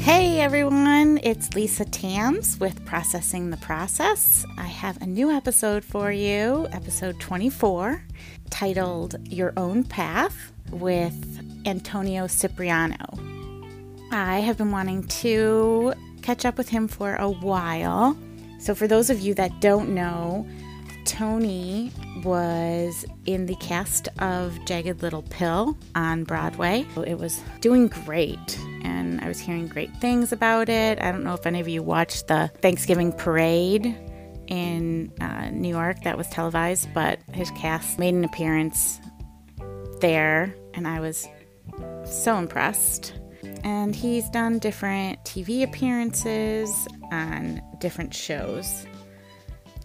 Hey everyone, it's Lisa Tams with Processing the Process. I have a new episode for you, episode 24, titled Your Own Path with Antonio Cipriano. I have been wanting to catch up with him for a while. So, for those of you that don't know, Tony was in the cast of Jagged Little Pill on Broadway. It was doing great, and I was hearing great things about it. I don't know if any of you watched the Thanksgiving parade in uh, New York that was televised, but his cast made an appearance there, and I was so impressed. And he's done different TV appearances on different shows.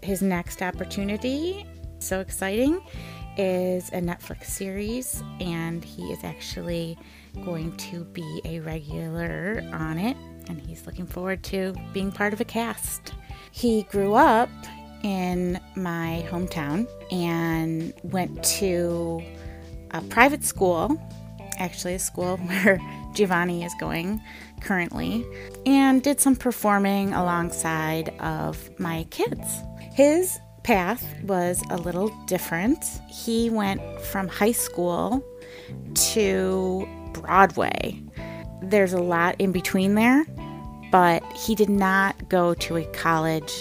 His next opportunity, so exciting, is a Netflix series, and he is actually going to be a regular on it, and he's looking forward to being part of a cast. He grew up in my hometown and went to a private school, actually, a school where Giovanni is going currently, and did some performing alongside of my kids. His path was a little different. He went from high school to Broadway. There's a lot in between there, but he did not go to a college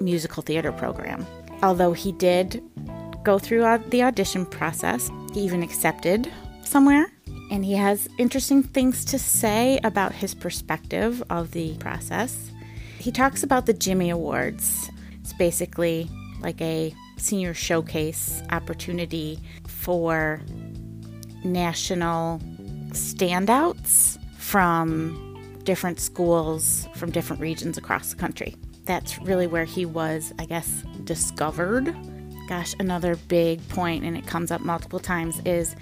musical theater program. Although he did go through the audition process, he even accepted somewhere. And he has interesting things to say about his perspective of the process. He talks about the Jimmy Awards. It's basically like a senior showcase opportunity for national standouts from different schools from different regions across the country. That's really where he was, I guess, discovered. Gosh, another big point, and it comes up multiple times, is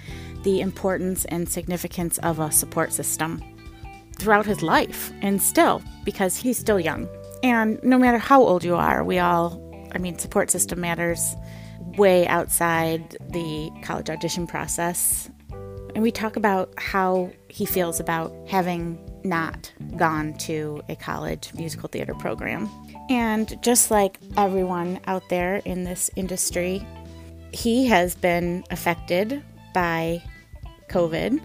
the importance and significance of a support system throughout his life and still, because he's still young. And no matter how old you are, we all, I mean, support system matters way outside the college audition process. And we talk about how he feels about having not gone to a college musical theater program. And just like everyone out there in this industry, he has been affected by COVID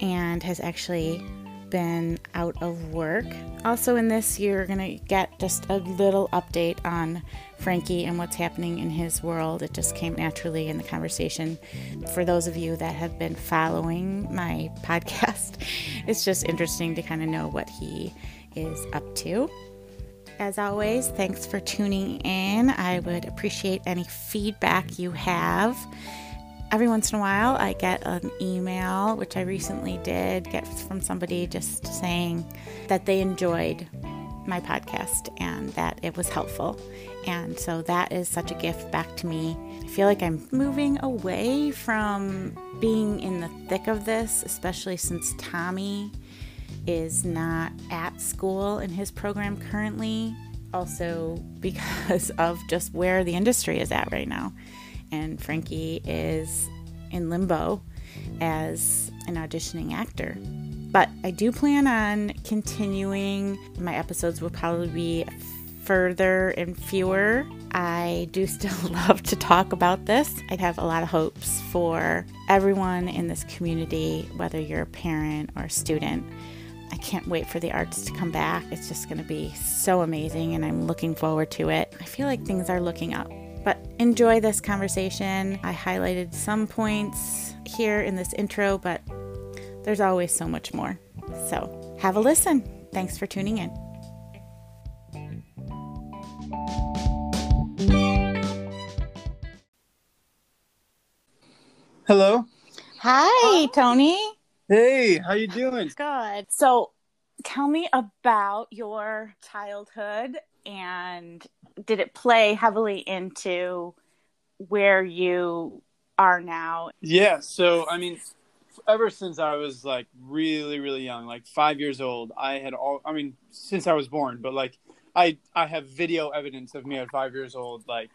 and has actually been out of work. Also, in this, you're going to get just a little update on Frankie and what's happening in his world. It just came naturally in the conversation. For those of you that have been following my podcast, it's just interesting to kind of know what he is up to. As always, thanks for tuning in. I would appreciate any feedback you have every once in a while I get an email, which I recently did get from somebody just saying that they enjoyed my podcast and that it was helpful. And so that is such a gift back to me. I feel like I'm moving away from being in the thick of this, especially since Tommy is not at school in his program currently. Also, because of just where the industry is at right now and Frankie is in limbo as an auditioning actor. But I do plan on continuing. My episodes will probably be further and fewer. I do still love to talk about this. I have a lot of hopes for everyone in this community, whether you're a parent or a student. I can't wait for the arts to come back. It's just going to be so amazing, and I'm looking forward to it. I feel like things are looking up. But enjoy this conversation. I highlighted some points here in this intro, but there's always so much more. So have a listen. Thanks for tuning in. Hello. Hi, Tony. Hey, how you doing? Good. So, tell me about your childhood and did it play heavily into where you are now? Yeah. So, I mean, ever since I was like really, really young, like five years old, I had all, I mean, since I was born, but like I, I have video evidence of me at five years old, like,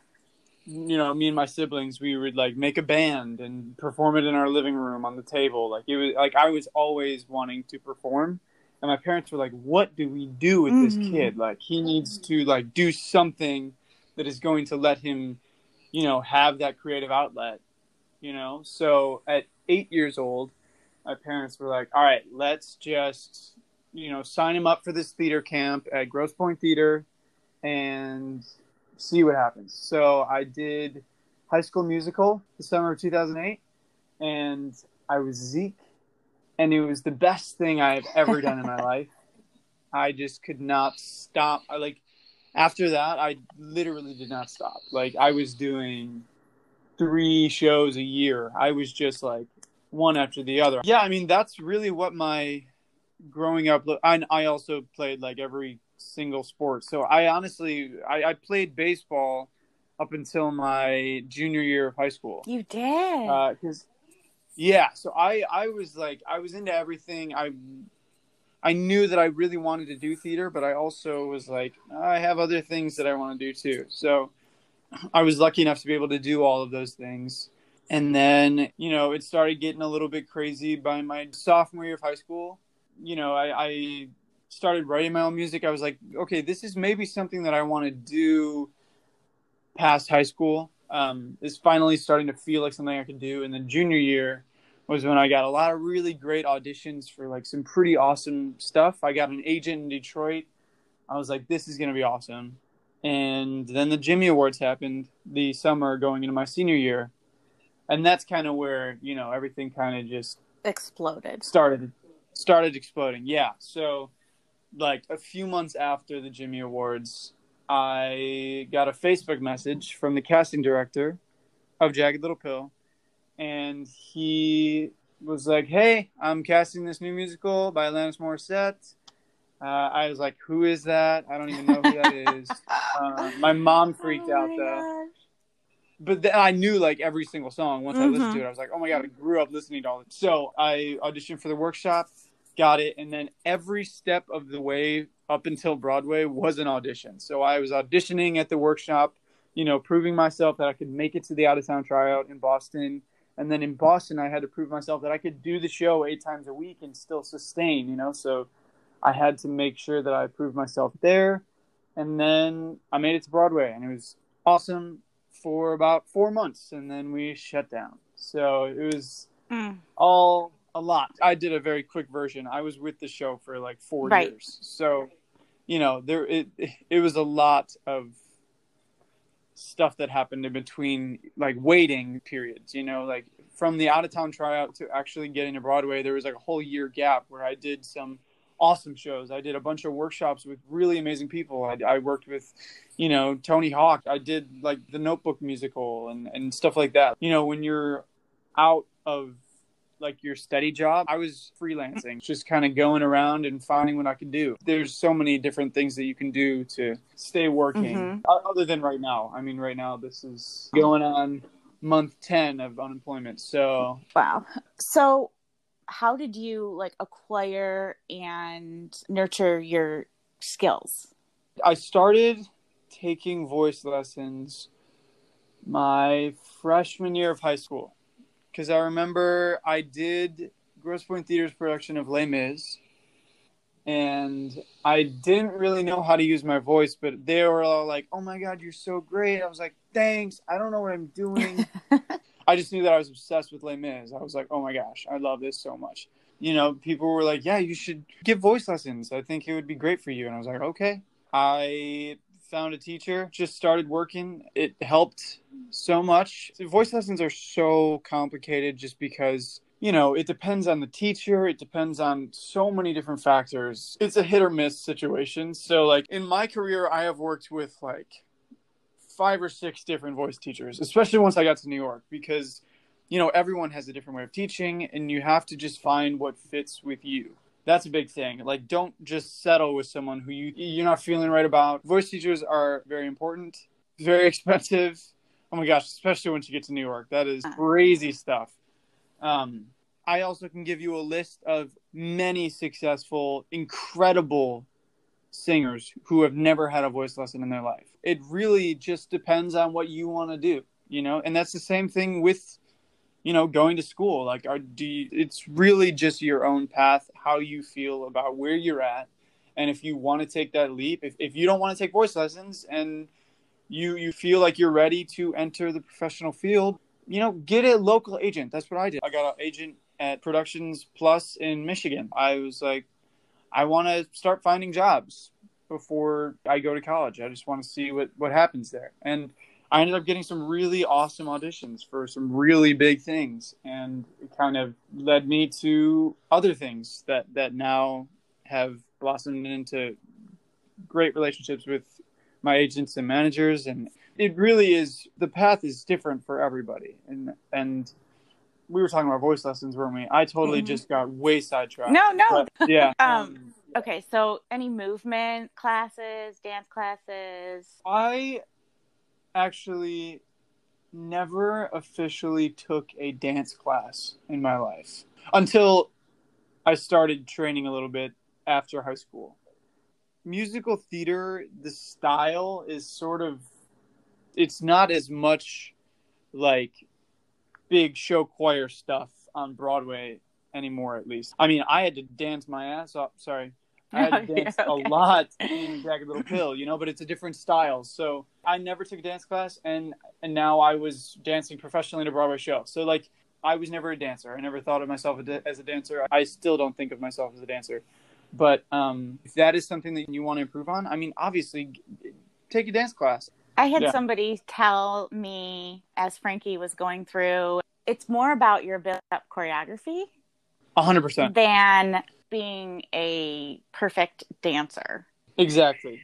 you know, me and my siblings, we would like make a band and perform it in our living room on the table. Like it was like I was always wanting to perform and my parents were like, "What do we do with this Mhm. kid? Like, he needs to like do something that is going to let him, you know, have that creative outlet." You know, so at eight years old, my parents were like, "All right, let's just, you know, sign him up for this theater camp at Grosse Pointe Theater, and see what happens." So I did High School Musical the summer of 2008, and I was Zeke, and it was the best thing I have ever done in my life. I just could not stop. I like after that, I literally did not stop. Like I was doing three shows a year. I was just like one after the other. Yeah, I mean that's really what my growing up. I I also played like every single sport. So I honestly I, I played baseball up until my junior year of high school You did. Uh, because yeah so i i was like i was into everything. I i knew that i really wanted to do theater but i also was like i have other things that i want to do too. So i was lucky enough to be able to do all of those things. And then you know it started getting a little bit crazy by my sophomore year of high school. You know i, I started writing my own music. I was like okay this is maybe something that i want to do past high school um, is finally starting to feel like something I could do. And then junior year was when I got a lot of really great auditions for like some pretty awesome stuff. I got an agent in Detroit. I was like, this is going to be awesome. And then the Jimmy Awards happened the summer going into my senior year. And that's kind of where, you know, everything kind of just Exploded. started started exploding. Yeah. So like a few months after the Jimmy Awards, I got a Facebook message from the casting director of Jagged Little Pill and he was like, "Hey, I'm casting this new musical by Alanis Morissette." Uh, I was like, "Who is that? I don't even know who that is." Uh, my mom freaked Oh out though gosh. but then I knew like every single song once I listened Mhm. to it. I was like, oh my god, I grew up listening to all this. So I auditioned for the workshop, got it, and then every step of the way up until Broadway was an audition. So I was auditioning at the workshop, you know, proving myself that I could make it to the out of town tryout in Boston. And then in Boston, I had to prove myself that I could do the show eight times a week and still sustain, you know. So I had to make sure that I proved myself there. And then I made it to Broadway, and it was awesome for about four months, and then we shut down. So it was Mm. all a lot. I did a very quick version. I was with the show for like four Right. years, so you know there it it was a lot of stuff that happened in between like waiting periods. You know, like from the out of town tryout to actually getting to Broadway, there was like a whole year gap where I did some awesome shows. I did a bunch of workshops with really amazing people. I, I worked with, you know, Tony Hawk. I did like the Notebook musical and and stuff like that. You know, when you're out of like your steady job, I was freelancing, just kind of going around and finding what I could do. There's so many different things that you can do to stay working, Mhm. other than right now. I mean, right now this is going on month 10 of unemployment. So Wow. So, how did you like acquire and nurture your skills? I started taking voice lessons my freshman year of high school because I remember I did Grosse Pointe Theater's production of Les Mis, and I didn't really know how to use my voice, but they were all like, "Oh my god, you're so great!" I was like, "Thanks." I don't know what I'm doing. I just knew that I was obsessed with Les Mis. I was like, "Oh my gosh, I love this so much." You know, people were like, "Yeah, you should give voice lessons. I think it would be great for you." And I was like, "Okay." I found a teacher, just started working. It helped so much. Voice lessons are so complicated just because, you know, it depends on the teacher, it depends on so many different factors. It's a hit or miss situation. So, like, in my career, I have worked with like five or six different voice teachers, especially once I got to New York, because, you know, everyone has a different way of teaching and you have to just find what fits with you that's a big thing. Like, don't just settle with someone who you you're not feeling right about. Voice teachers are very important, very expensive. Oh my gosh, especially once you get to New York, that is crazy stuff. Um, I also can give you a list of many successful, incredible singers who have never had a voice lesson in their life. It really just depends on what you want to do, you know. And that's the same thing with you know, going to school. Like, are, do you, it's really just your own path, how you feel about where you're at. And if you want to take that leap, if, if you don't want to take voice lessons and you, you feel like you're ready to enter the professional field, you know, get a local agent. That's what I did. I got an agent at Productions Plus in Michigan. I was like, I want to start finding jobs before I go to college. I just want to see what, what happens there. And I ended up getting some really awesome auditions for some really big things. And it kind of led me to other things that, that now have blossomed into great relationships with my agents and managers. And it really is, the path is different for everybody. And, and, we were talking about voice lessons, weren't we? I totally mm-hmm. just got way sidetracked. No, no. But, yeah. um, okay, so any movement classes, dance classes? I actually never officially took a dance class in my life until I started training a little bit after high school. Musical theater, the style is sort of it's not as much like big show choir stuff on Broadway anymore, at least. I mean, I had to dance my ass off. Sorry. I had to dance yeah, okay. a lot in Jagged Little Pill, you know, but it's a different style. So I never took a dance class, and and now I was dancing professionally in a Broadway show. So like, I was never a dancer. I never thought of myself as a dancer. I still don't think of myself as a dancer. But um, if that is something that you want to improve on, I mean, obviously, take a dance class. I had yeah. somebody tell me as Frankie was going through, it's more about your build up choreography. hundred percent. Than being a perfect dancer. Exactly.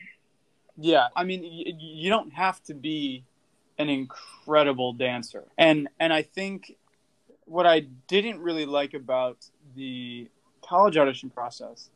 Yeah. I mean, y- you don't have to be an incredible dancer. And, and I think what I didn't really like about the college audition process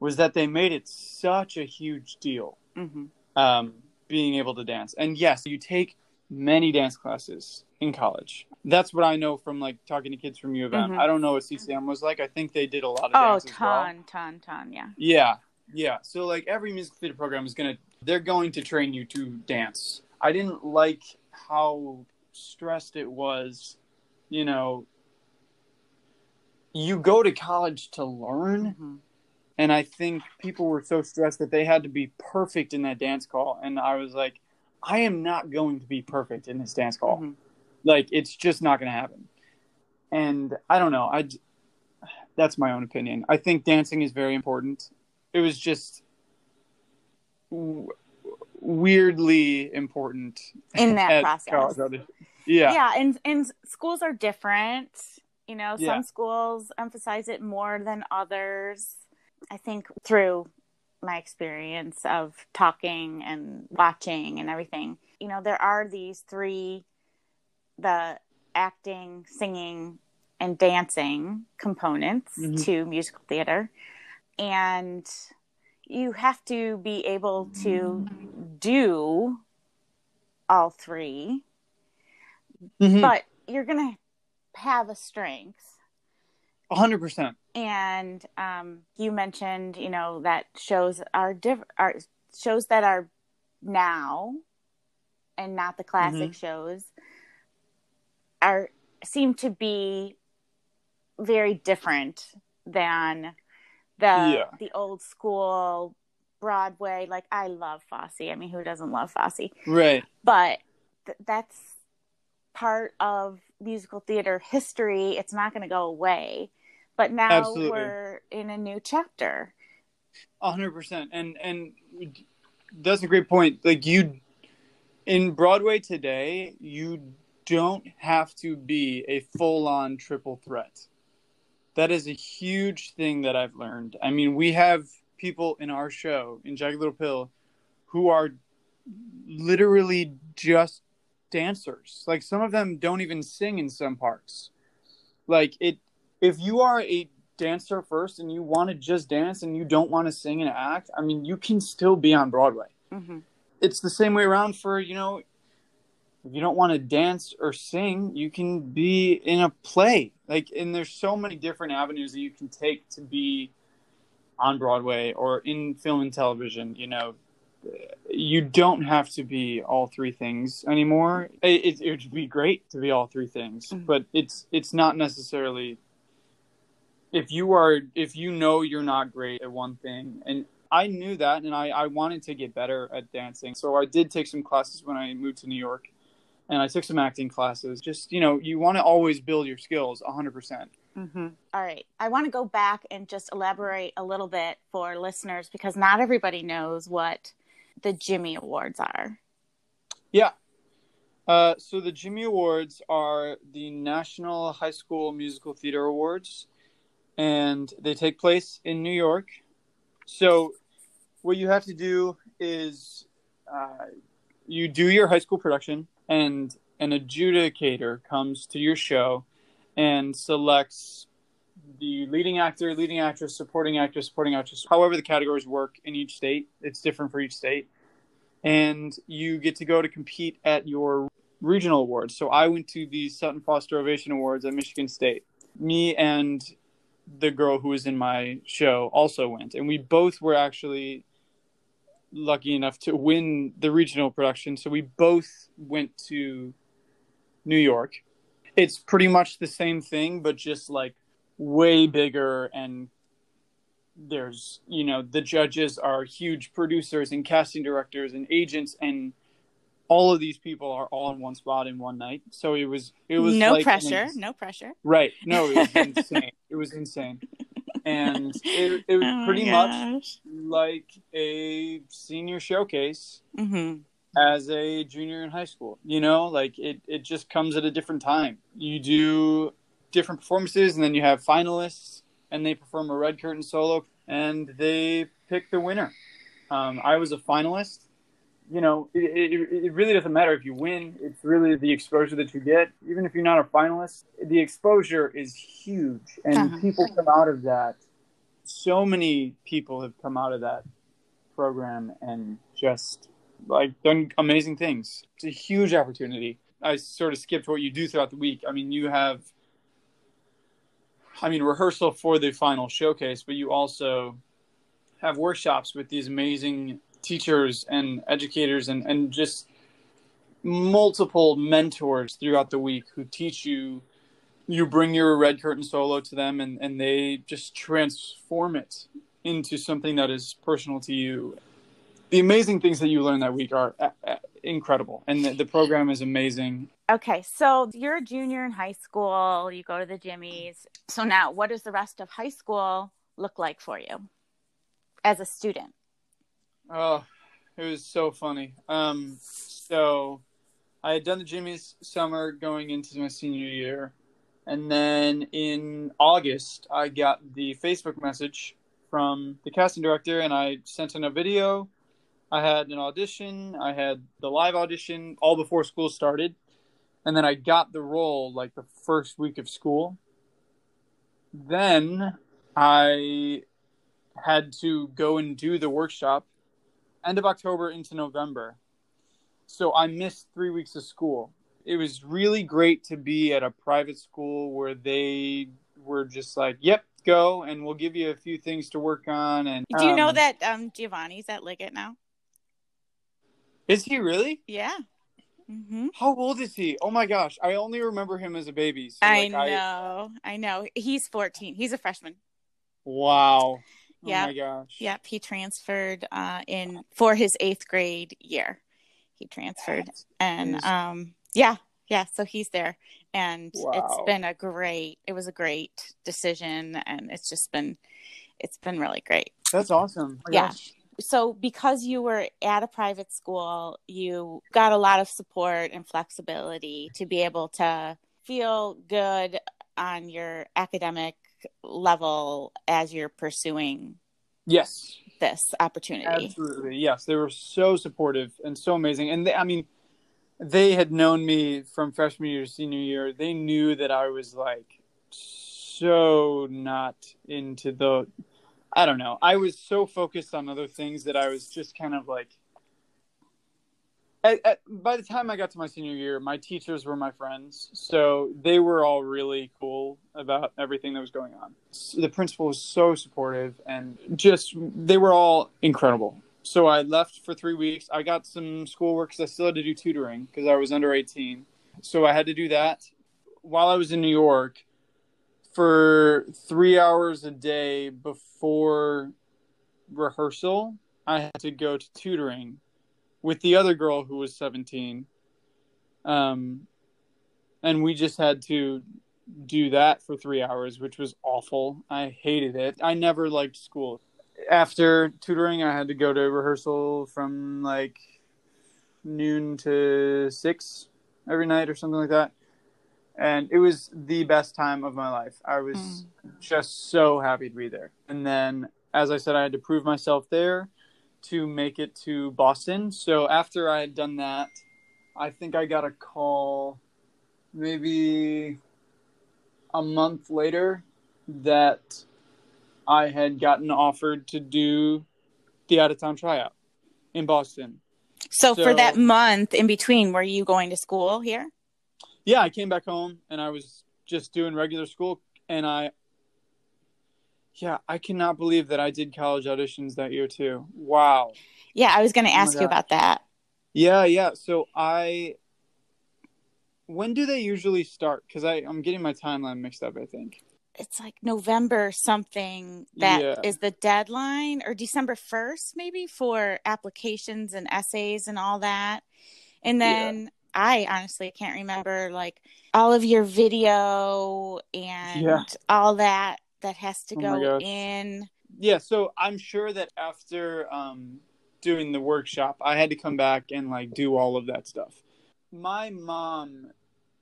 was that they made it such a huge deal. Mm-hmm. Um, being able to dance. And yes, you take many dance classes in college. That's what I know from like talking to kids from U of M. Mm-hmm. I don't know what CCM was like. I think they did a lot of oh, dance. Oh, ton, well. ton, ton, yeah. Yeah, yeah. So like every music theater program is gonna, they're going to train you to dance. I didn't like how stressed it was. You know, you go to college to learn. Mm-hmm and I think people were so stressed that they had to be perfect in that dance call. And I was like, I am not going to be perfect in this dance call. Mm-hmm. Like, it's just not going to happen. And I don't know. I that's my own opinion. I think dancing is very important. It was just w- weirdly important in that process. Yeah, yeah, and and schools are different. You know, some yeah. schools emphasize it more than others. I think through my experience of talking and watching and everything, you know, there are these three the acting, singing, and dancing components mm-hmm. to musical theater. And you have to be able to do all 3 mm-hmm. but you're going to have a strength. 100% and um, you mentioned you know that shows are different are shows that are now and not the classic mm-hmm. shows are seem to be very different than the yeah. the old school Broadway. Like I love Fosse. I mean, who doesn't love Fosse? Right. But th- that's part of musical theater history. It's not going to go away but now Absolutely. we're in a new chapter. hundred percent. And and that's a great point. Like you in Broadway today, you don't have to be a full on triple threat. That is a huge thing that I've learned. I mean, we have people in our show in Jagged Little Pill who are literally just dancers. Like some of them don't even sing in some parts. Like it if you are a dancer first and you want to just dance and you don't want to sing and act, I mean, you can still be on Broadway. Mm-hmm. It's the same way around for, you know, if you don't want to dance or sing, you can be in a play. Like, and there's so many different avenues that you can take to be on Broadway or in film and television, you know. you don't have to be all three things anymore. It, it, would be great to be all three things, mm-hmm. but it's it's not necessarily. If you are, if you know you're not great at one thing, and I knew that, and I I wanted to get better at dancing, so I did take some classes when I moved to New York, and I took some acting classes. Just you know, you want to always build your skills, hundred percent. Mm-hmm. All right. I want to go back and just elaborate a little bit for listeners because not everybody knows what the Jimmy Awards are. Yeah. Uh, so the Jimmy Awards are the National High School Musical Theater Awards, and they take place in New York. So what you have to do is uh, you do your high school production, and an adjudicator comes to your show and selects the leading actor, leading actress, supporting actor, supporting actress, however the categories work in each state. It's different for each state. And you get to go to compete at your regional awards. So I went to the Sutton Foster Ovation Awards at Michigan State. Me and the girl who was in my show also went. And we both were actually lucky enough to win the regional production. So we both went to New York. It's pretty much the same thing, but just like way bigger and there's you know the judges are huge producers and casting directors and agents and all of these people are all in one spot in one night. So it was it was no like pressure no pressure. Right. No it was insane. It was insane and it, it was oh pretty much like a senior showcase mm-hmm as a junior in high school. You know, like it, it just comes at a different time. You do different performances, and then you have finalists, and they perform a red curtain solo, and they pick the winner. Um, I was a finalist. You know, it, it, it, really doesn't matter if you win. It's really the exposure that you get. Even if you're not a finalist, the exposure is huge, and uh-huh. people come out of that. So many people have come out of that program and just like done amazing things. It's a huge opportunity. I sort of skipped what you do throughout the week. I mean, you have, I mean, rehearsal for the final showcase, but you also have workshops with these amazing teachers and educators and, and just multiple mentors throughout the week who teach you. You bring your red curtain solo to them and, and they just transform it into something that is personal to you. The amazing things that you learn that week are uh, uh, incredible and the, the, program is amazing. Okay so you're a junior in high school you go to the jimmies. So now what does the rest of high school look like for you as a student oh it was so funny um so i had done the Jimmy's summer going into my senior year and then in august i got the facebook message from the casting director and i sent in a video I had an audition. I had the live audition all before school started, and then I got the role like the first week of school. Then I had to go and do the workshop end of October into November. So I missed three weeks of school. It was really great to be at a private school where they were just like, "Yep, go, and we'll give you a few things to work on." And do you know um, that um, Giovanni's at Liggett now? Is he really? Yeah. Mm-hmm. How old is he? Oh my gosh, I only remember him as a baby. So I like, know, I... I... know. He's 14. He's a freshman. Wow. Yeah. Oh my gosh. Yep. He transferred uh, in for his eighth grade year. He transferred, that and is... um, yeah, yeah. So he's there, and wow. it's been a great. It was a great decision, and it's just been, it's been really great. That's awesome. Oh yeah. Gosh so because you were at a private school, you got a lot of support and flexibility to be able to feel good on your academic level as you're pursuing yes this opportunity absolutely yes they were so supportive and so amazing and they, i mean they had known me from freshman year to senior year they knew that i was like so not into the I don't know. I was so focused on other things that I was just kind of like. At, at, by the time I got to my senior year, my teachers were my friends, so they were all really cool about everything that was going on. The principal was so supportive, and just they were all incredible. so I left for three weeks. I got some schoolwork because I still had to do tutoring because I was under 18. So I had to do that while I was in New York for three hours a day before rehearsal. I had to go to tutoring with the other girl who was 17. Um, and we just had to do that for three hours, which was awful. I hated it. I never liked school. After tutoring, I had to go to rehearsal from like noon to six every night or something like that. And it was the best time of my life. I was mm. just so happy to be there. And then, as I said, I had to prove myself there to make it to Boston. So after I had done that, I think I got a call maybe a month later that I had gotten offered to do the out of town tryout in Boston. So, so, for that month in between, were you going to school here? Yeah, I came back home and I was just doing regular school and I yeah, I cannot believe that I did college auditions that year too. Wow. Yeah, I was going to oh ask oh you about that. Yeah, yeah. So I when do they usually start? Because I'm getting my timeline mixed up. I think it's like November something that yeah. is the deadline, or December first, maybe for applications and essays and all that. And then yeah. I honestly can't remember like all of your video and yeah. all that that has to oh go in. Yeah, so I'm sure that after um, doing the workshop, I had to come back and like do all of that stuff. My mom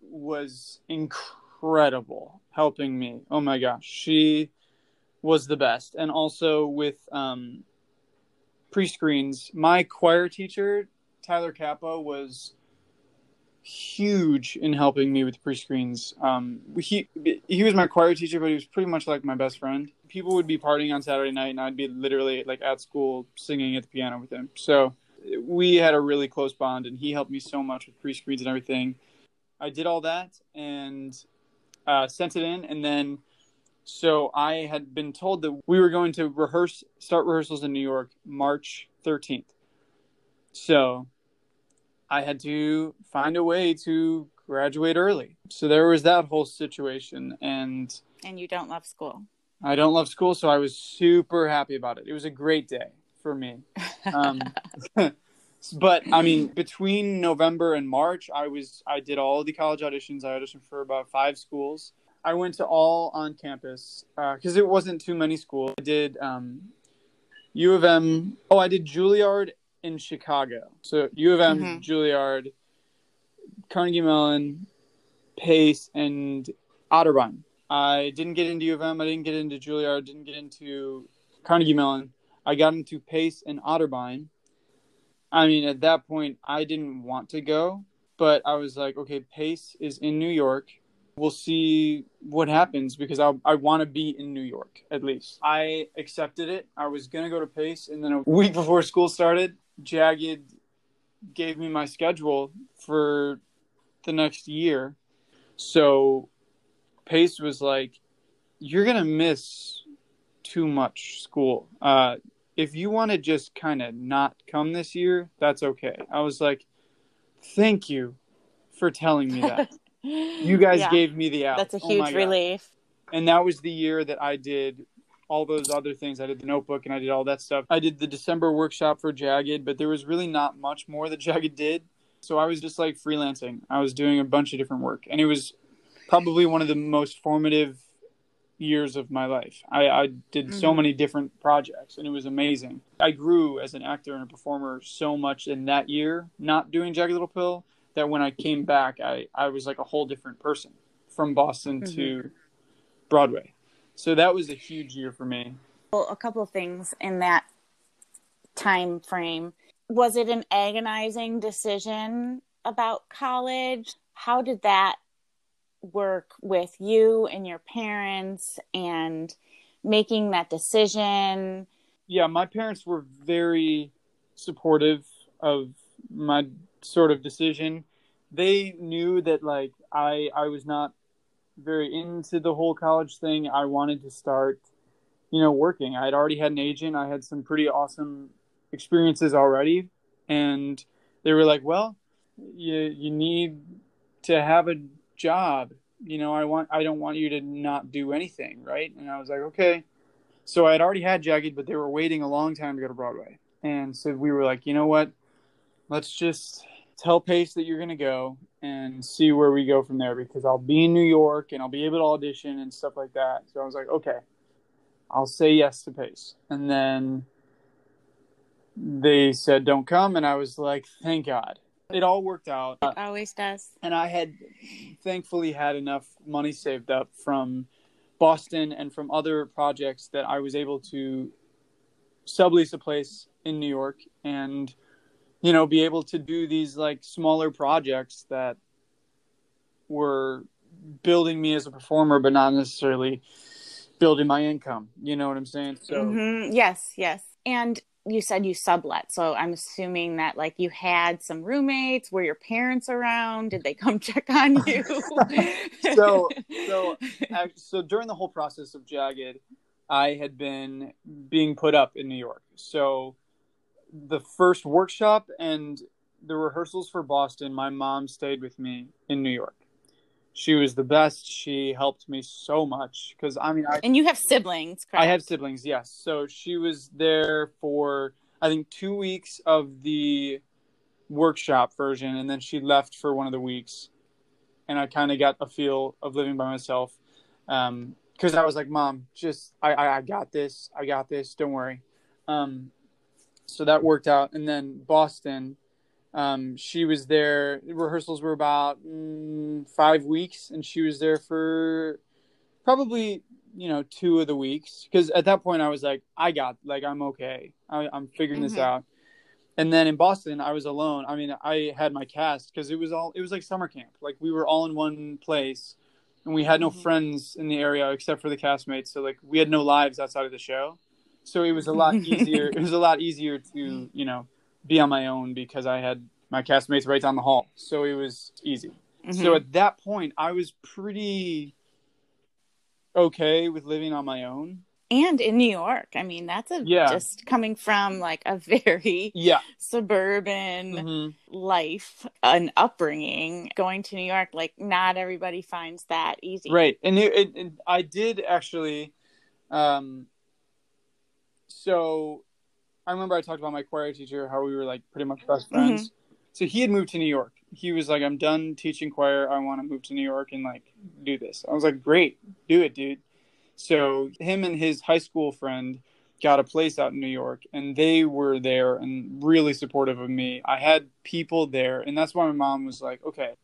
was incredible helping me. Oh my gosh, she was the best. And also with um, pre-screens, my choir teacher Tyler Kappa was huge in helping me with pre-screens. Um, he he was my choir teacher, but he was pretty much like my best friend. People would be partying on Saturday night, and I'd be literally like at school singing at the piano with him. So we had a really close bond, and he helped me so much with pre-screens and everything. I did all that and uh, sent it in, and then so I had been told that we were going to rehearse, start rehearsals in New York March 13th. So I had to find a way to graduate early. So there was that whole situation, and and you don't love school. I don't love school, so I was super happy about it. It was a great day for me. Um, but I mean, between November and March, I was I did all the college auditions. I auditioned for about five schools. I went to all on campus because uh, it wasn't too many schools. I did um, U of M. Oh, I did Juilliard in Chicago. So U of M, mm-hmm. Juilliard, Carnegie Mellon, Pace, and Otterbein. I didn't get into U of M. I didn't get into Juilliard. Didn't get into Carnegie Mellon. I got into Pace and Otterbein I mean, at that point, I didn't want to go, but I was like, okay, Pace is in New York. We'll see what happens because I, I want to be in New York at least. I accepted it. I was going to go to Pace. And then a week before school started, Jagged gave me my schedule for the next year. So Pace was like, you're going to miss too much school. Uh, if you want to just kind of not come this year, that's okay. I was like, thank you for telling me that. you guys yeah, gave me the out. That's a oh huge oh relief. God. And that was the year that I did all those other things. I did the notebook and I did all that stuff. I did the December workshop for Jagged, but there was really not much more that Jagged did. So I was just like freelancing. I was doing a bunch of different work. And it was probably one of the most formative years of my life. I, I did mm-hmm. so many different projects and it was amazing. I grew as an actor and a performer so much in that year, not doing Jagged Little Pill, that when I came back, I, I was like a whole different person from Boston mm-hmm. to Broadway. So that was a huge year for me. Well, a couple of things in that time frame. Was it an agonizing decision about college? How did that work with you and your parents and making that decision? Yeah, my parents were very supportive of my sort of decision. They knew that like I I was not very into the whole college thing. I wanted to start, you know, working. I had already had an agent. I had some pretty awesome experiences already, and they were like, "Well, you you need to have a job. You know, I want I don't want you to not do anything, right?" And I was like, "Okay." So I had already had Jagged, but they were waiting a long time to go to Broadway, and so we were like, "You know what? Let's just tell Pace that you're going to go and see where we go from there because I'll be in New York and I'll be able to audition and stuff like that." So I was like, "Okay." I'll say yes to Pace. And then they said don't come and I was like, thank God. It all worked out. It always does. And I had thankfully had enough money saved up from Boston and from other projects that I was able to sublease a place in New York and you know be able to do these like smaller projects that were building me as a performer but not necessarily building my income. You know what I'm saying? So mm-hmm. yes, yes. And you said you sublet, so I'm assuming that like you had some roommates. Were your parents around? Did they come check on you? so, so, so during the whole process of Jagged, I had been being put up in New York. So, the first workshop and the rehearsals for Boston, my mom stayed with me in New York she was the best. She helped me so much because I mean, I, and you have siblings. Correct? I have siblings, yes. So she was there for I think two weeks of the workshop version, and then she left for one of the weeks, and I kind of got a feel of living by myself because um, I was like, "Mom, just I, I, I got this. I got this. Don't worry." Um, so that worked out, and then Boston um, she was there. Rehearsals were about mm, five weeks, and she was there for probably you know two of the weeks because at that point I was like, I got like I'm okay. I, am figuring mm-hmm. this out. And then in Boston, I was alone. I mean, I had my cast because it was all it was like summer camp. Like we were all in one place, and we had no mm-hmm. friends in the area except for the castmates. So like we had no lives outside of the show. So it was a lot easier. it was a lot easier to you know be on my own because I had my castmates right down the hall. So it was easy. Mm-hmm. So at that point, I was pretty okay with living on my own. And in New York. I mean, that's a yeah. just coming from like a very yeah. suburban mm-hmm. life, an upbringing, going to New York, like not everybody finds that easy. Right. And, it, it, it, I did actually um so I remember I talked about my choir teacher, how we were like pretty much best mm-hmm. friends. Mm-hmm. So he had moved to New York. He was like, I'm done teaching choir. I want to move to New York and like do this. I was like, great, do it, dude. So him and his high school friend got a place out in New York and they were there and really supportive of me. I had people there and that's why my mom was like, okay,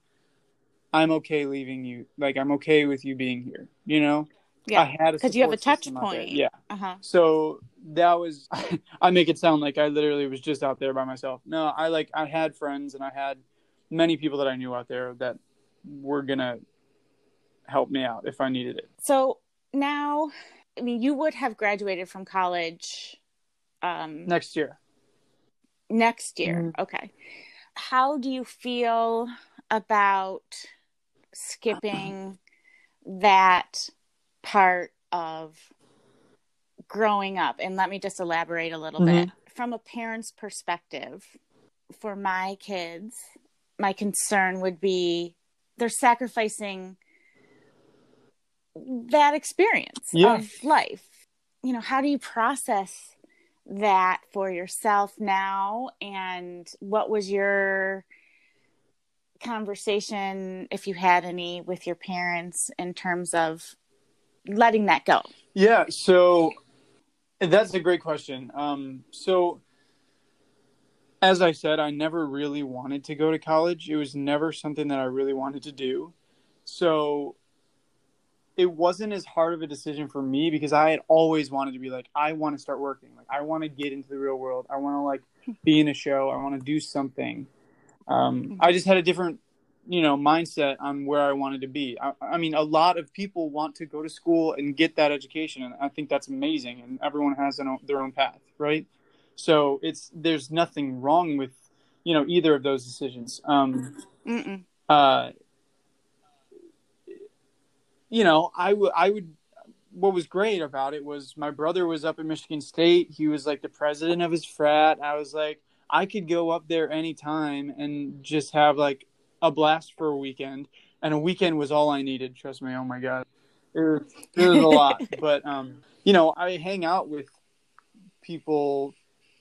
I'm okay leaving you. Like, I'm okay with you being here, you know? Yeah, I had because you have a touch point. Yeah. Uh-huh. So that was I make it sound like I literally was just out there by myself. No, I like I had friends and I had many people that I knew out there that were gonna help me out if I needed it. So now, I mean, you would have graduated from college um, next year. Next year, mm-hmm. okay. How do you feel about skipping that part of growing up and let me just elaborate a little mm-hmm. bit from a parent's perspective for my kids my concern would be they're sacrificing that experience yeah. of life you know how do you process that for yourself now and what was your conversation if you had any with your parents in terms of letting that go? Yeah, so that's a great question. Um, so, as I said, I never really wanted to go to college. It was never something that I really wanted to do. So, it wasn't as hard of a decision for me because I had always wanted to be like, I want to start working. Like, I want to get into the real world. I want to like be in a show. I want to do something. Um, I just had a different you know mindset on where I wanted to be. I, I, mean, a lot of people want to go to school and get that education, and I think that's amazing. And everyone has their own, their own path, right? So it's there's nothing wrong with you know either of those decisions. Um, uh, you know, I would I would what was great about it was my brother was up at Michigan State. He was like the president of his frat. I was like, I could go up there anytime and just have like a blast for a weekend. And a weekend was all I needed. Trust me. Oh my God. It was, it was a lot. But, um, you know, I hang out with people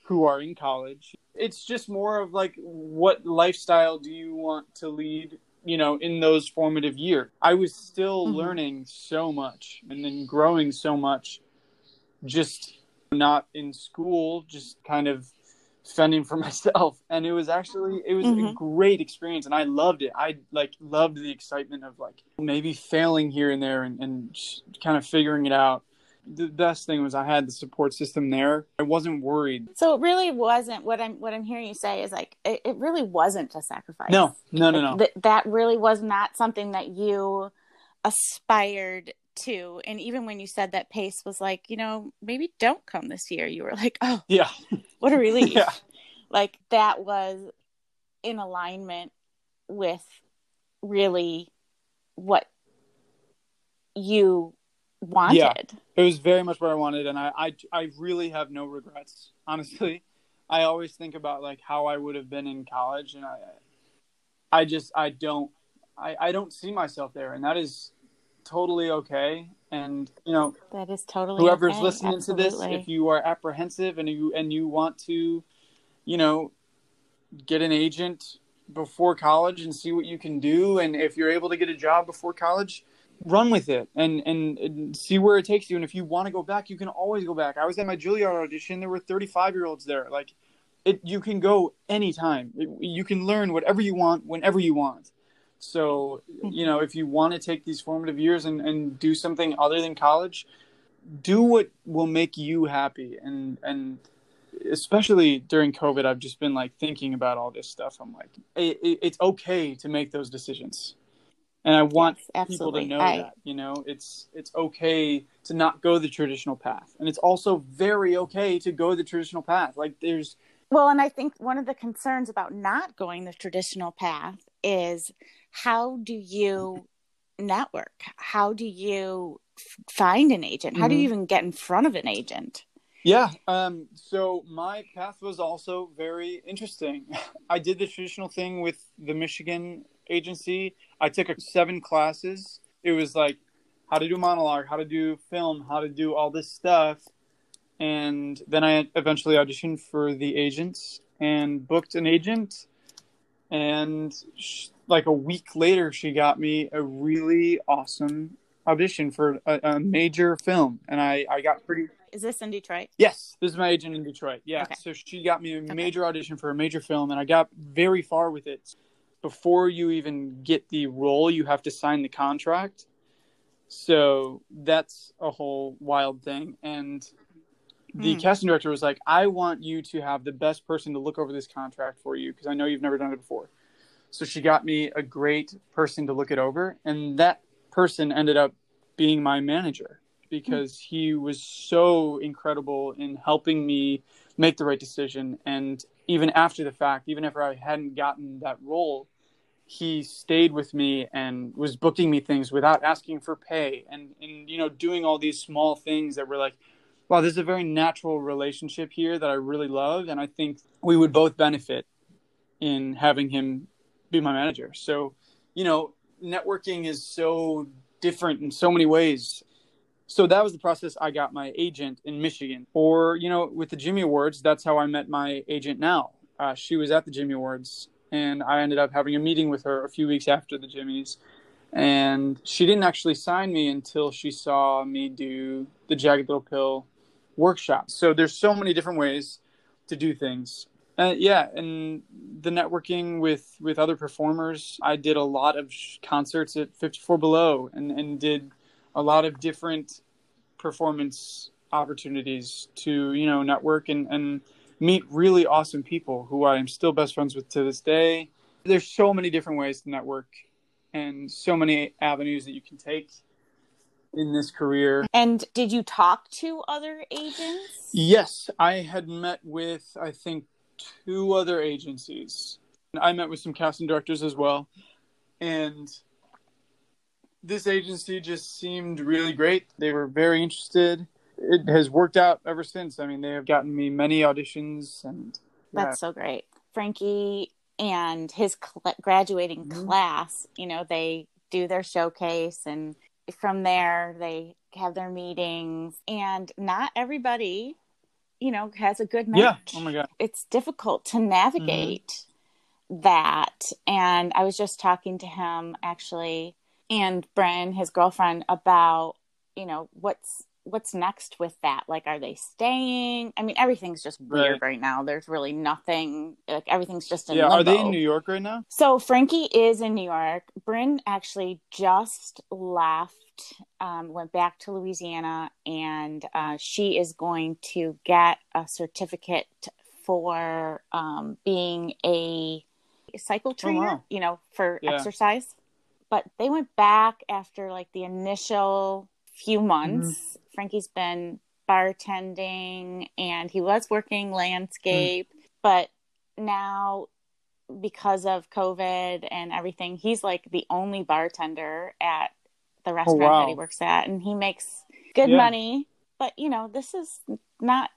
who are in college. It's just more of like, what lifestyle do you want to lead you know in those formative years i was still mm-hmm. learning so much and then growing so much just not in school just kind of fending for myself and it was actually it was mm-hmm. a great experience and i loved it i like loved the excitement of like maybe failing here and there and, and kind of figuring it out the best thing was I had the support system there. I wasn't worried. So it really wasn't what I'm what I'm hearing you say is like it, it really wasn't a sacrifice. No, no, no, no. Th- that really was not something that you aspired to. And even when you said that Pace was like, you know, maybe don't come this year, you were like, oh, yeah, what a relief. yeah. Like that was in alignment with really what you wanted. Yeah, it was very much what I wanted, and I, I, I really have no regrets. Honestly, I always think about like how I would have been in college, and I, I just I don't, I, I don't see myself there, and that is totally okay. And you know, that is totally whoever's okay. listening Absolutely. to this, if you are apprehensive and you and you want to, you know, get an agent before college and see what you can do, and if you're able to get a job before college run with it and, and, and see where it takes you. And if you want to go back, you can always go back. I was at my Juilliard audition. There were 35 year olds there. Like it, you can go anytime. It, you can learn whatever you want, whenever you want. So, hmm. you know, if you want to take these formative years and, and do something other than college, do what will make you happy. And, and especially during COVID, I've just been like thinking about all this stuff. I'm like, it, it, it's okay to make those decisions and I want yes, people to know I... that you know it's it's okay to not go the traditional path, and it's also very okay to go the traditional path. Like there's well, and I think one of the concerns about not going the traditional path is how do you network? How do you find an agent? How mm-hmm. do you mm-hmm. even get in front of an agent? Yeah. Um, so my path was also very interesting. I did the traditional thing with the Michigan agency. I took seven classes. It was like how to do monologue, how to do film, how to do all this stuff. And then I eventually auditioned for the agents and booked an agent. And like a week later, she got me a really awesome audition for a, a, major film. And I, I got pretty. Is this in Detroit? Yes, this is my agent in Detroit. Yeah. Okay. So she got me a okay. major audition for a major film, and I got very far with it before you even get the role, you have to sign the contract. So that's a whole wild thing. And the mm. casting director was like, I want you to have the best person to look over this contract for you because I know you've never done it before. So she got me a great person to look it over. And that person ended up being my manager because mm. he was so incredible in helping me make the right decision. And even after the fact, even if I hadn't gotten that role, he stayed with me and was booking me things without asking for pay and, and you know doing all these small things that were like wow there's a very natural relationship here that i really love and i think we would both benefit in having him be my manager so you know networking is so different in so many ways so that was the process i got my agent in michigan or you know with the jimmy awards that's how i met my agent now uh, she was at the jimmy awards and I ended up having a meeting with her a few weeks after the Jimmys. And she didn't actually sign me until she saw me do the Jagged Little Pill workshop. So there's so many different ways to do things. Uh, yeah, and the networking with with other performers. I did a lot of concerts at 54 Below, and and did a lot of different performance opportunities to you know network and and meet really awesome people who I am still best friends with to this day. There's so many different ways to network and so many avenues that you can take in this career. And did you talk to other agents? Yes, I had met with I think two other agencies. I met with some casting directors as well. And this agency just seemed really great. They were very interested. It has worked out ever since. I mean, they have gotten me many auditions, and yeah. That's so great. Frankie and his cl- graduating Mhm. class, you know, they do their showcase and from there they have their meetings and not everybody, you know, has a good match. yeah. Oh my god. It's difficult to mm-hmm. navigate that. And I was just talking to him actually and Bren, his girlfriend, about, you know, what's what's next with that? Like are they staying? I mean, everything's just weird Right. right, now. There's really nothing like everything's just in Yeah. Are they in New York right now? So Frankie is in New York. Bryn actually just left, um, went back to Louisiana, and uh, she is going to get a certificate for um, being a cycle trainer. wow. You know, for Yeah. exercise. But they went back after like the initial few months. Frankie's been bartending, and he was working mm. landscape, but now because of COVID and everything, he's like the only bartender at the oh, restaurant wow. that he works at, and he makes good Yeah. money. But you know, this has not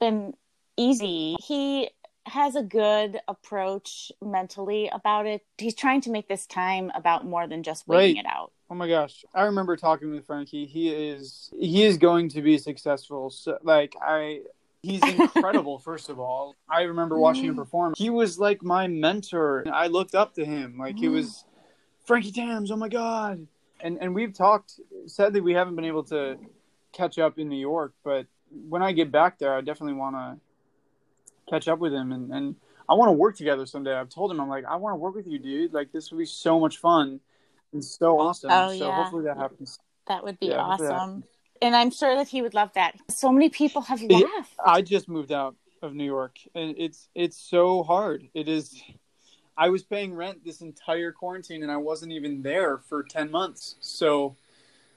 been easy. He has a good approach mentally about it. He's trying to make this time about more than just waiting Right. it out. Oh my gosh. I remember talking with Frankie. He is he is going to be successful. So like I he's incredible first of all. I remember watching him mm. perform. He was like my mentor. I looked up to him. Like he was mm. Frankie Tams, oh my god. And and we've talked sadly we haven't been able to catch up in New York, but when I get back there I definitely want to catch up with him and and I want to work together someday. I've told him I'm like I want to work with you, dude. Like this would be so much fun and so awesome. Oh, so yeah. hopefully that happens. That would be Yeah, awesome. And I'm sure that he would love that. So many people have Yeah. left. I just moved out of New York, and it's it's so hard. It is. I was paying rent this entire quarantine, and I wasn't even there for ten months. So,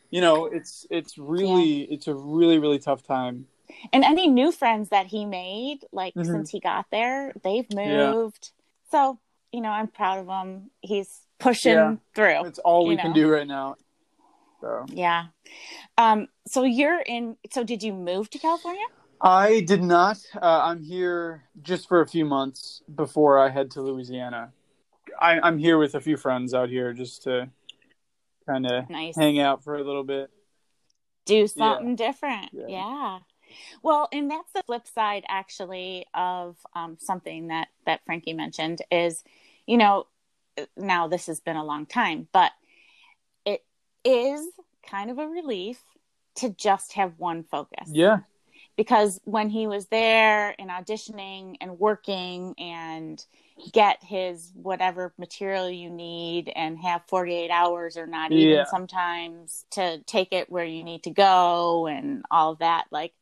you know, it's it's really it's a really really tough time. And any new friends that he made, like Mhm. since he got there, they've Yeah. moved. So, you know, I'm proud of him. He's pushing Yeah. through. It's all we can do right now. So Yeah. Um, so you're in so did you move to California? I did not. Uh, I'm here just for a few months before I head to Louisiana. I, I'm here with a few friends out here just to kind of Nice. hang out for a little bit. do something different. Yeah. Well, and that's the flip side, actually, of um, something that that Frankie mentioned is, you know, now this has been a long time, but it is kind of a relief to just have one focus Yeah. because when he was there and auditioning and working and get his whatever material you need and have 48 hours or not even Yeah. sometimes to take it where you need to go and all of that like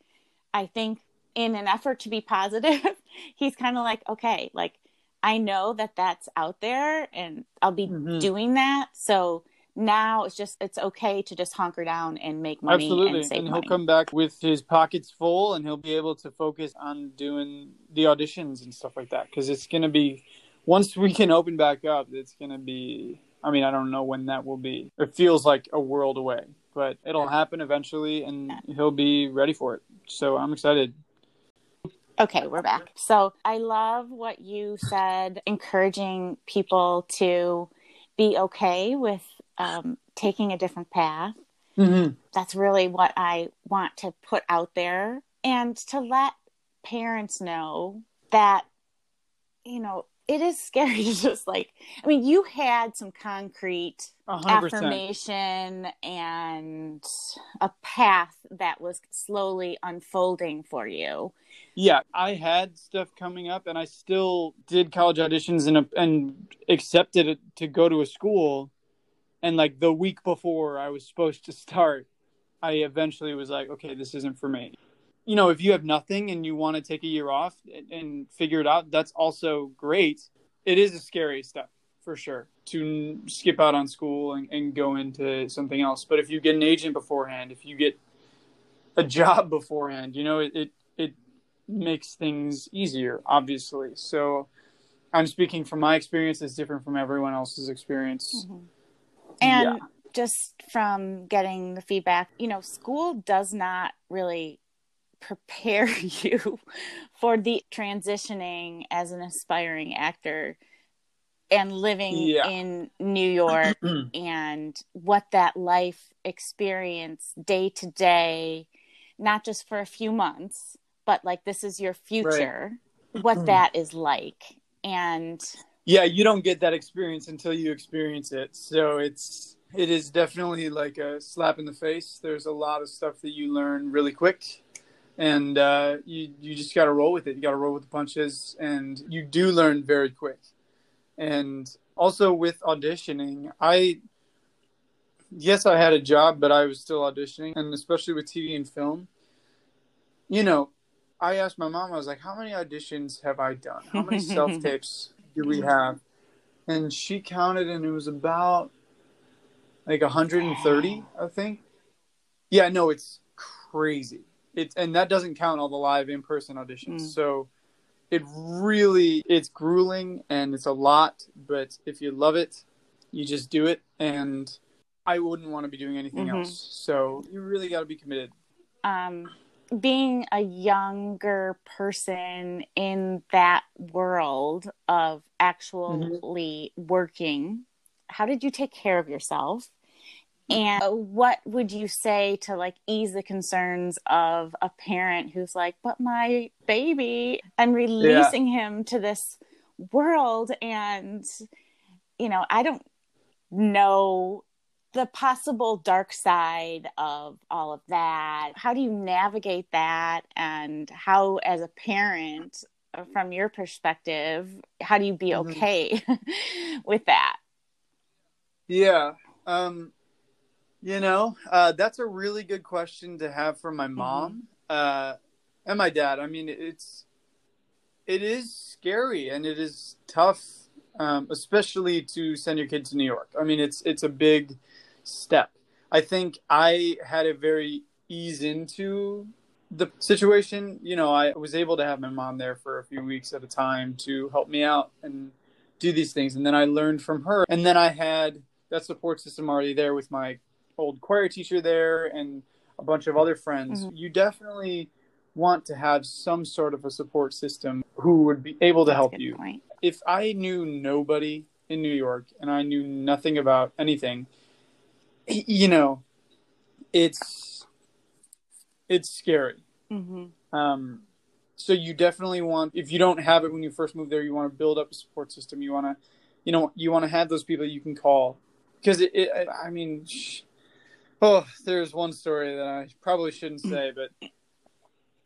i think in an effort to be positive he's kind of like okay like i know that that's out there and i'll be Mhm. doing that so now it's just it's okay to just hunker down and make money Absolutely. and save And he'll money come back with his pockets full and he'll be able to focus on doing the auditions and stuff like that. Because it's going to be, once we can open back up, it's going to be, I mean, I don't know when that will be. It feels like a world away, but it'll happen eventually and he'll be ready for it. So I'm excited. Okay, we're back. So I love what you said, encouraging people to be okay with um, taking a different path. Mm-hmm. That's really what I want to put out there and to let parents know that, you know, it is scary to just like, I mean, you had some concrete hundred percent. affirmation and a path that was slowly unfolding for you. Yeah, I had stuff coming up, and I still did college auditions and and accepted it to go to a school. And like the week before I was supposed to start, I eventually was like, okay, this isn't for me. You know, if you have nothing and you want to take a year off and, and figure it out, that's also great. It is a scary step for sure to skip out on school and, and go into something else. But if you get an agent beforehand, if you get a job beforehand, you know, it, it, it makes things easier, obviously. So I'm speaking from my experience, it's different from everyone else's experience. Mm-hmm. And Yeah. just from getting the feedback, you know, school does not really prepare you for the transitioning as an aspiring actor and living Yeah. in New York and what that life experience day to day, not just for a few months, but like this is your future, what mm. that is like. And yeah you don't get that experience until you experience it. So it's it is definitely like a slap in the face. There's a lot of stuff that you learn really quick and uh, you you just got to roll with it. You got to roll with the punches and you do learn very quick. And also with auditioning i yes i had a job but i was still auditioning and especially with tv and film. You know i asked my mom i was like how many auditions have i done? How many self tapes do we have? And she counted and it was about like 130 i think. Yeah no it's crazy it's and that doesn't count all the live in-person auditions Mm. so it really it's grueling and it's a lot but if you love it you just do it and i wouldn't want to be doing anything Mhm. else so you really got to be committed um, being a younger person in that world of actually working, how did you take care of yourself? And what would you say to like ease the concerns of a parent who's like, but my baby, I'm releasing him to this world and, you know, I don't know the possible dark side of all of that. How do you navigate that? And how, as a parent, uh, from your perspective, how do you be Mhm. okay with that? Yeah. Um, you know, uh, that's a really good question to have from my mom uh, and my dad. I mean, it's it is scary and it is tough, um, especially to send your kid to New York. I mean, it's it's a big step. I think I had a very ease into the situation. You know, I was able to have my mom there for a few weeks at a time to help me out and do these things, and then I learned from her, and then I had that support system already there with my old choir teacher there and a bunch of other friends. Mhm. You definitely want to have some sort of a support system who would be able to That's help you. point. If I knew nobody in New York and I knew nothing about anything, you know, it's it's scary. hmm Um, so you definitely want, if you don't have it when you first move there, you want to build up a support system. You want to, you know, you want to have those people you can call because it, it. I mean, sh- oh, there's one story that I probably shouldn't say, but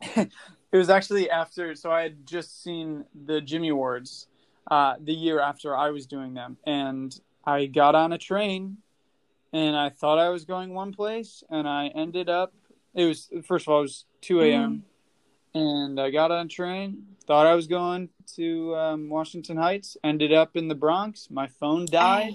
it was actually after. So I had just seen the Jimmy Awards uh, the year after I was doing them, and I got on a train, and I thought I was going one place, and I ended up. It was first of all, it was two a.m and I got on a train. Thought I was going to um, Washington Heights. Ended up in the Bronx. My phone died.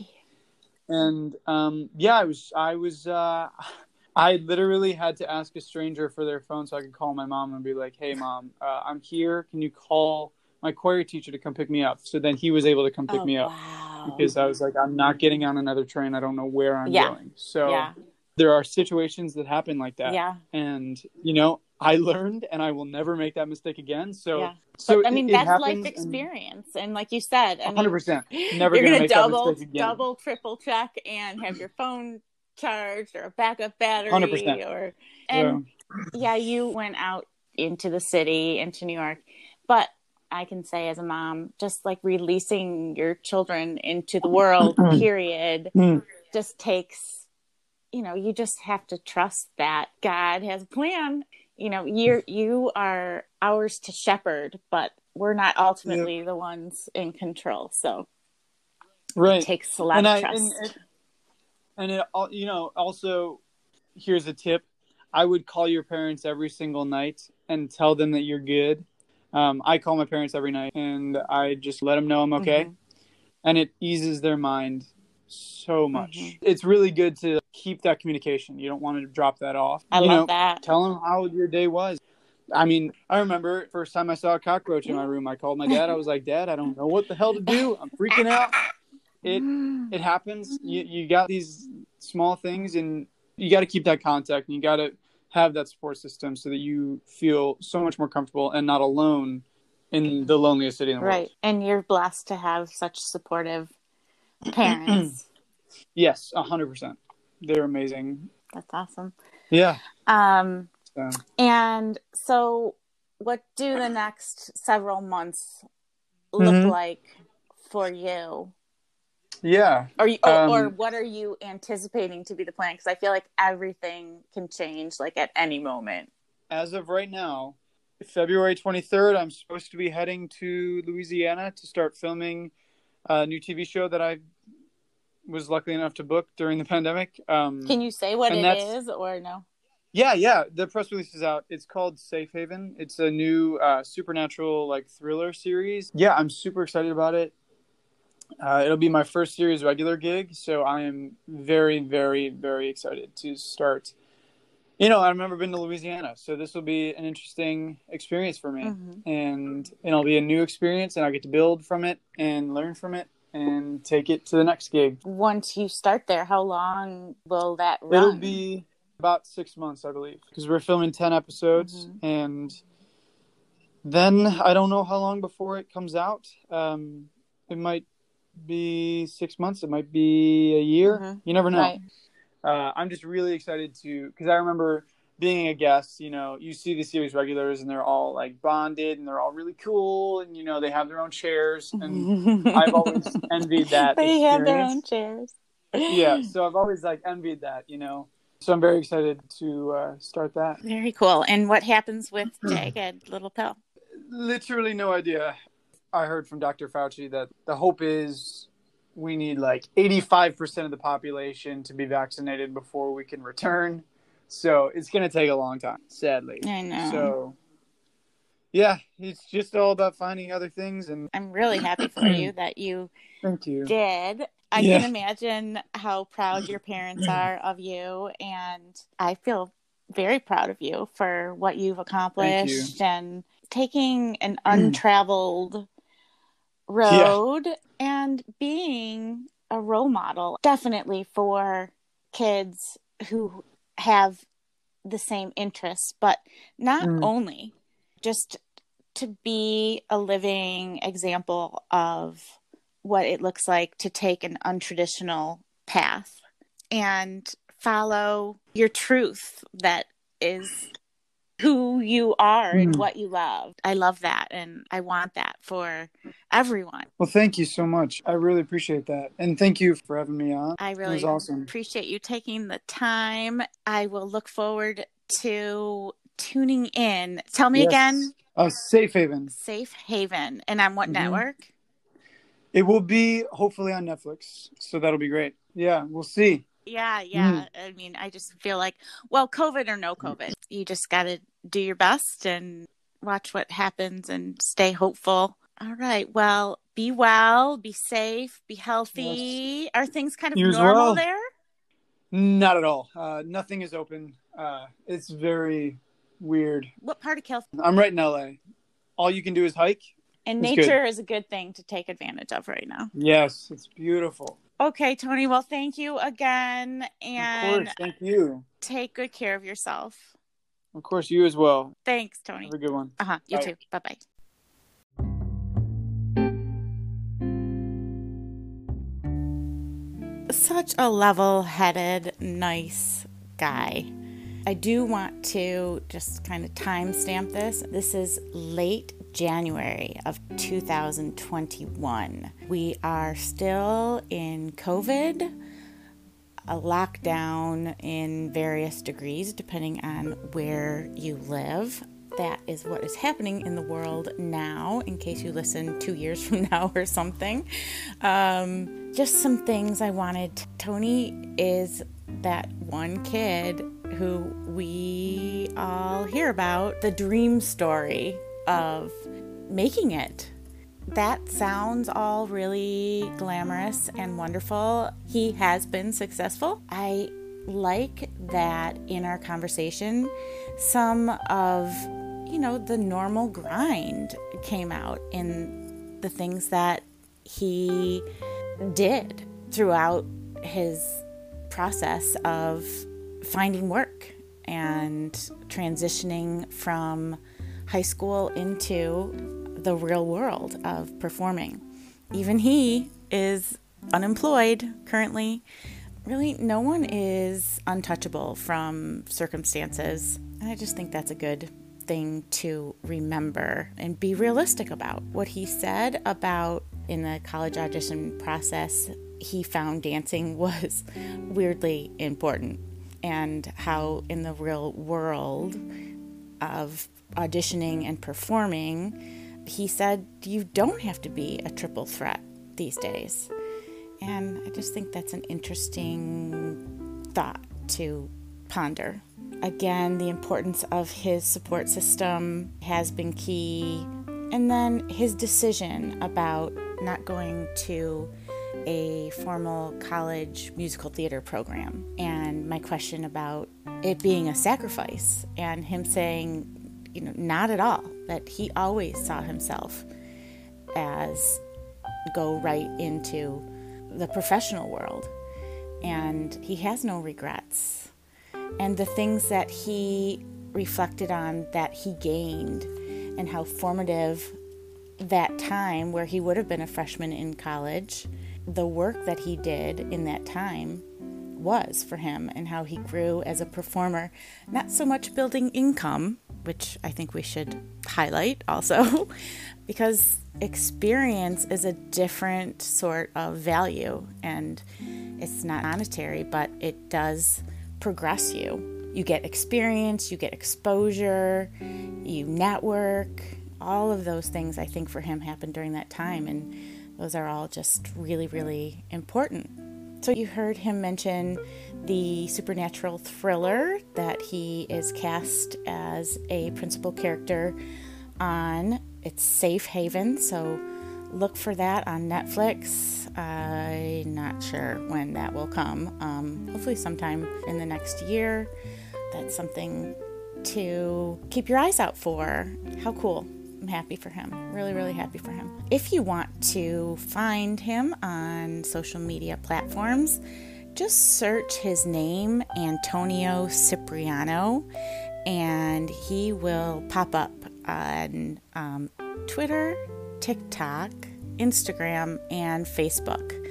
And um, yeah, I was I was uh, I literally had to ask a stranger for their phone so I could call my mom and be like, "Hey, mom, uh, I'm here. Can you call my choir teacher to come pick me up?" So then he was able to come pick Oh, me up Wow. because I was like, "I'm not getting on another train. I don't know where I'm Yeah. going." So yeah, there are situations that happen like that yeah, and you know i learned and i will never make that mistake again so yeah. so But I mean, it, it that's happens life experience, and like you said, I 100% never you're gonna gonna that double, mistake again. double, triple check, and have your phone charged or a backup battery, 100%. or and yeah, you went out into the city, into New York, but I can say as a mom, just like releasing your children into the world, period, Mm. just takes, you know, you just have to trust that God has a plan. You know, you're you are ours to shepherd, but we're not ultimately the ones in control. So right it takes a lot and of I trust. and it, and it al- you know also here's a tip I would call your parents every single night and tell them that you're good um, I call my parents every night and I just let them know I'm okay Mhm. and it eases their mind so much Mhm. it's really good to keep that communication you don't want to drop that off I you love know, that. tell them how your day was. I mean, I remember first time I saw a cockroach in my room, I called my dad. I was like, "Dad, I don't know what the hell to do. I'm freaking out." It it happens. You you got these small things, and you got to keep that contact, and you got to have that support system so that you feel so much more comfortable and not alone in the loneliest city in the right. world. Right, and you're blessed to have such supportive parents. Yes, a hundred percent. They're amazing. That's awesome. Yeah. Um, So, and so, what do the next several months look Mhm. like for you? yeah. Or, you, or, Um, or what are you anticipating to be the plan? Because I feel like everything can change like at any moment. As of right now, February 23rd, I'm supposed to be heading to Louisiana to start filming a new TV show that I was lucky enough to book during the pandemic. Um, Can you say what it is or no? Yeah, yeah. The press release is out. It's called Safe Haven. It's a new uh, supernatural like thriller series. Yeah, I'm super excited about it. Uh, it'll be my first series regular gig, so I am very, very, very excited to start. You know, I've never been to Louisiana, so this will be an interesting experience for me, Mhm. and and it'll be a new experience, and I'll get to build from it and learn from it and take it to the next gig. Once you start there, how long will that run? It'll be about six months, I believe, because we're filming ten episodes, Mhm. and then I don't know how long before it comes out. Um, it might be six months. It might be a year. Mhm. You never know. Right. Uh, I'm just really excited to because I remember being a guest. You know, you see the series regulars, and they're all like bonded, and they're all really cool, and you know they have their own chairs, and I've always envied that. they have their own chairs. yeah so i've always like envied that you know so i'm very excited to uh, start that Very cool. And what happens with Jagged Little Pill? literally no idea i heard from dr fauci that the hope is we need like 85% of the population to be vaccinated before we can return so it's going to take a long time sadly I know. so yeah it's just all about finding other things and I'm really happy for you that you thank you did. I Yeah. can imagine how proud your parents are of you, and I feel very proud of you for what you've accomplished and taking an untraveled road and being a role model definitely for kids who have the same interests, but not Mm. only just to be a living example of what it looks like to take an untraditional path and follow your truth that is who you are and Mm. what you love. I love that and I want that for everyone. well thank you so much i really appreciate that and thank you for having me on I really awesome appreciate you taking the time. I will look forward to tuning in. Tell me Yes. again, uh, safe haven Safe Haven. And on what Mhm. network? It will be hopefully on Netflix, so that'll be great. Yeah, we'll see. Yeah, yeah. I mean, I just feel like, well, COVID or no COVID, you just got to do your best and watch what happens and stay hopeful. All right. Well, be well, be safe, be healthy. Are things kind of You normal well. there? Not at all. Uh, nothing is open. Uh, it's very weird. What part of California? I'm right in LA. All you can do is hike. And It's nature is a good thing to take advantage of right now. Yes, it's beautiful. Okay, Tony. Well, thank you again, of and course, thank you. take good care of yourself. Of course, you as well. Thanks, Tony. Have a good one. Uh huh. You Bye. too. Bye bye. Such a level headed, nice guy. I do want to just kind of timestamp this. This is late January of 2021. We are still in COVID, a lockdown in various degrees depending on where you live. That is what is happening in the world now, in case you listen two years from now or something. Um, just some things I wanted. Tony is that one kid who we all hear about the dream story of making it. That sounds all really glamorous and wonderful. He has been successful. I like that in our conversation, some of, you know, the normal grind came out in the things that he did throughout his process of finding work and transitioning from high school into the real world of performing. Even he is unemployed currently. Really, no one is untouchable from circumstances. And I just think that's a good thing to remember and be realistic about. What he said about in the college audition process, he found dancing was weirdly important, and how in the real world of auditioning and performing, he said you don't have to be a triple threat these days. And I just think that's an interesting thought to ponder. Again, the importance of his support system has been key. And then his decision about not going to a formal college musical theater program. And my question about it being a sacrifice, and him saying, you know, not at all, that he always saw himself as go right into the professional world. And he has no regrets. And the things that he reflected on that he gained and how formative that time where he would have been a freshman in college, the work that he did in that time was for him and how he grew as a performer, not so much building income, which I think we should highlight also, because experience is a different sort of value and it's not monetary, but it does progress you. You get experience, you get exposure, you network, all of those things I think for him happened during that time and those are all just really really important. So you heard him mention the supernatural thriller that he is cast as a principal character on. It's Safe Haven, so look for that on Netflix. I'm not sure when that will come. Um, hopefully, sometime in the next year. That's something to keep your eyes out for. How cool! I'm happy for him. Really, really happy for him. If you want to find him on social media platforms, just search his name, Antonio Cipriano, and he will pop up on um, Twitter, TikTok, Instagram, and Facebook.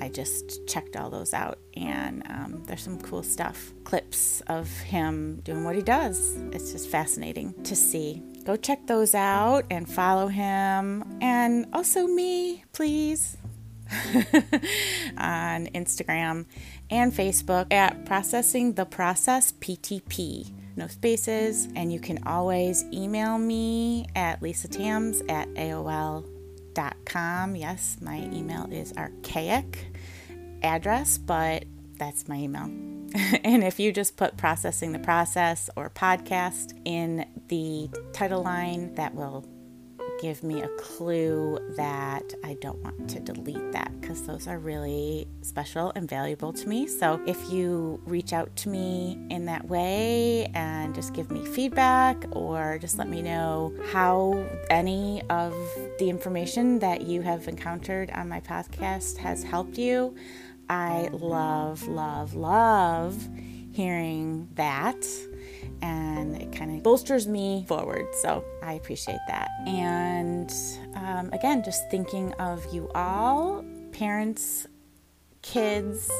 I just checked all those out, and um, there's some cool stuff. Clips of him doing what he does. It's just fascinating to see. Go check those out and follow him, and also me, please, on Instagram and Facebook at Processing the Process PTP. No spaces, and you can always email me at lisatams at AOL com. Yes, my email is archaic address, but that's my email. and if you just put processing the process or podcast in the title line, that will give me a clue that I don't want to delete that because those are really special and valuable to me. So if you reach out to me in that way and just give me feedback or just let me know how any of the information that you have encountered on my podcast has helped you, I love, love, love hearing that and it kind of bolsters me forward. So I appreciate that. And um, again, just thinking of you all, parents, kids,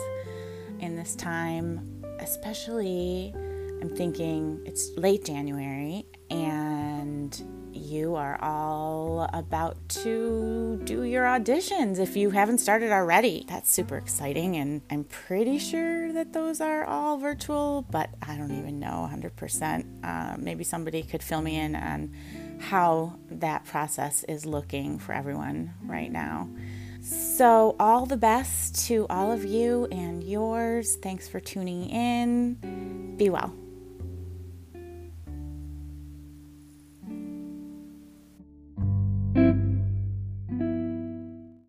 in this time, especially, I'm thinking it's late January and you are all about to do your auditions if you haven't started already. That's super exciting, and I'm pretty sure that those are all virtual, but I don't even know 100%. Uh, maybe somebody could fill me in on how that process is looking for everyone right now. So, all the best to all of you and yours. Thanks for tuning in. Be well.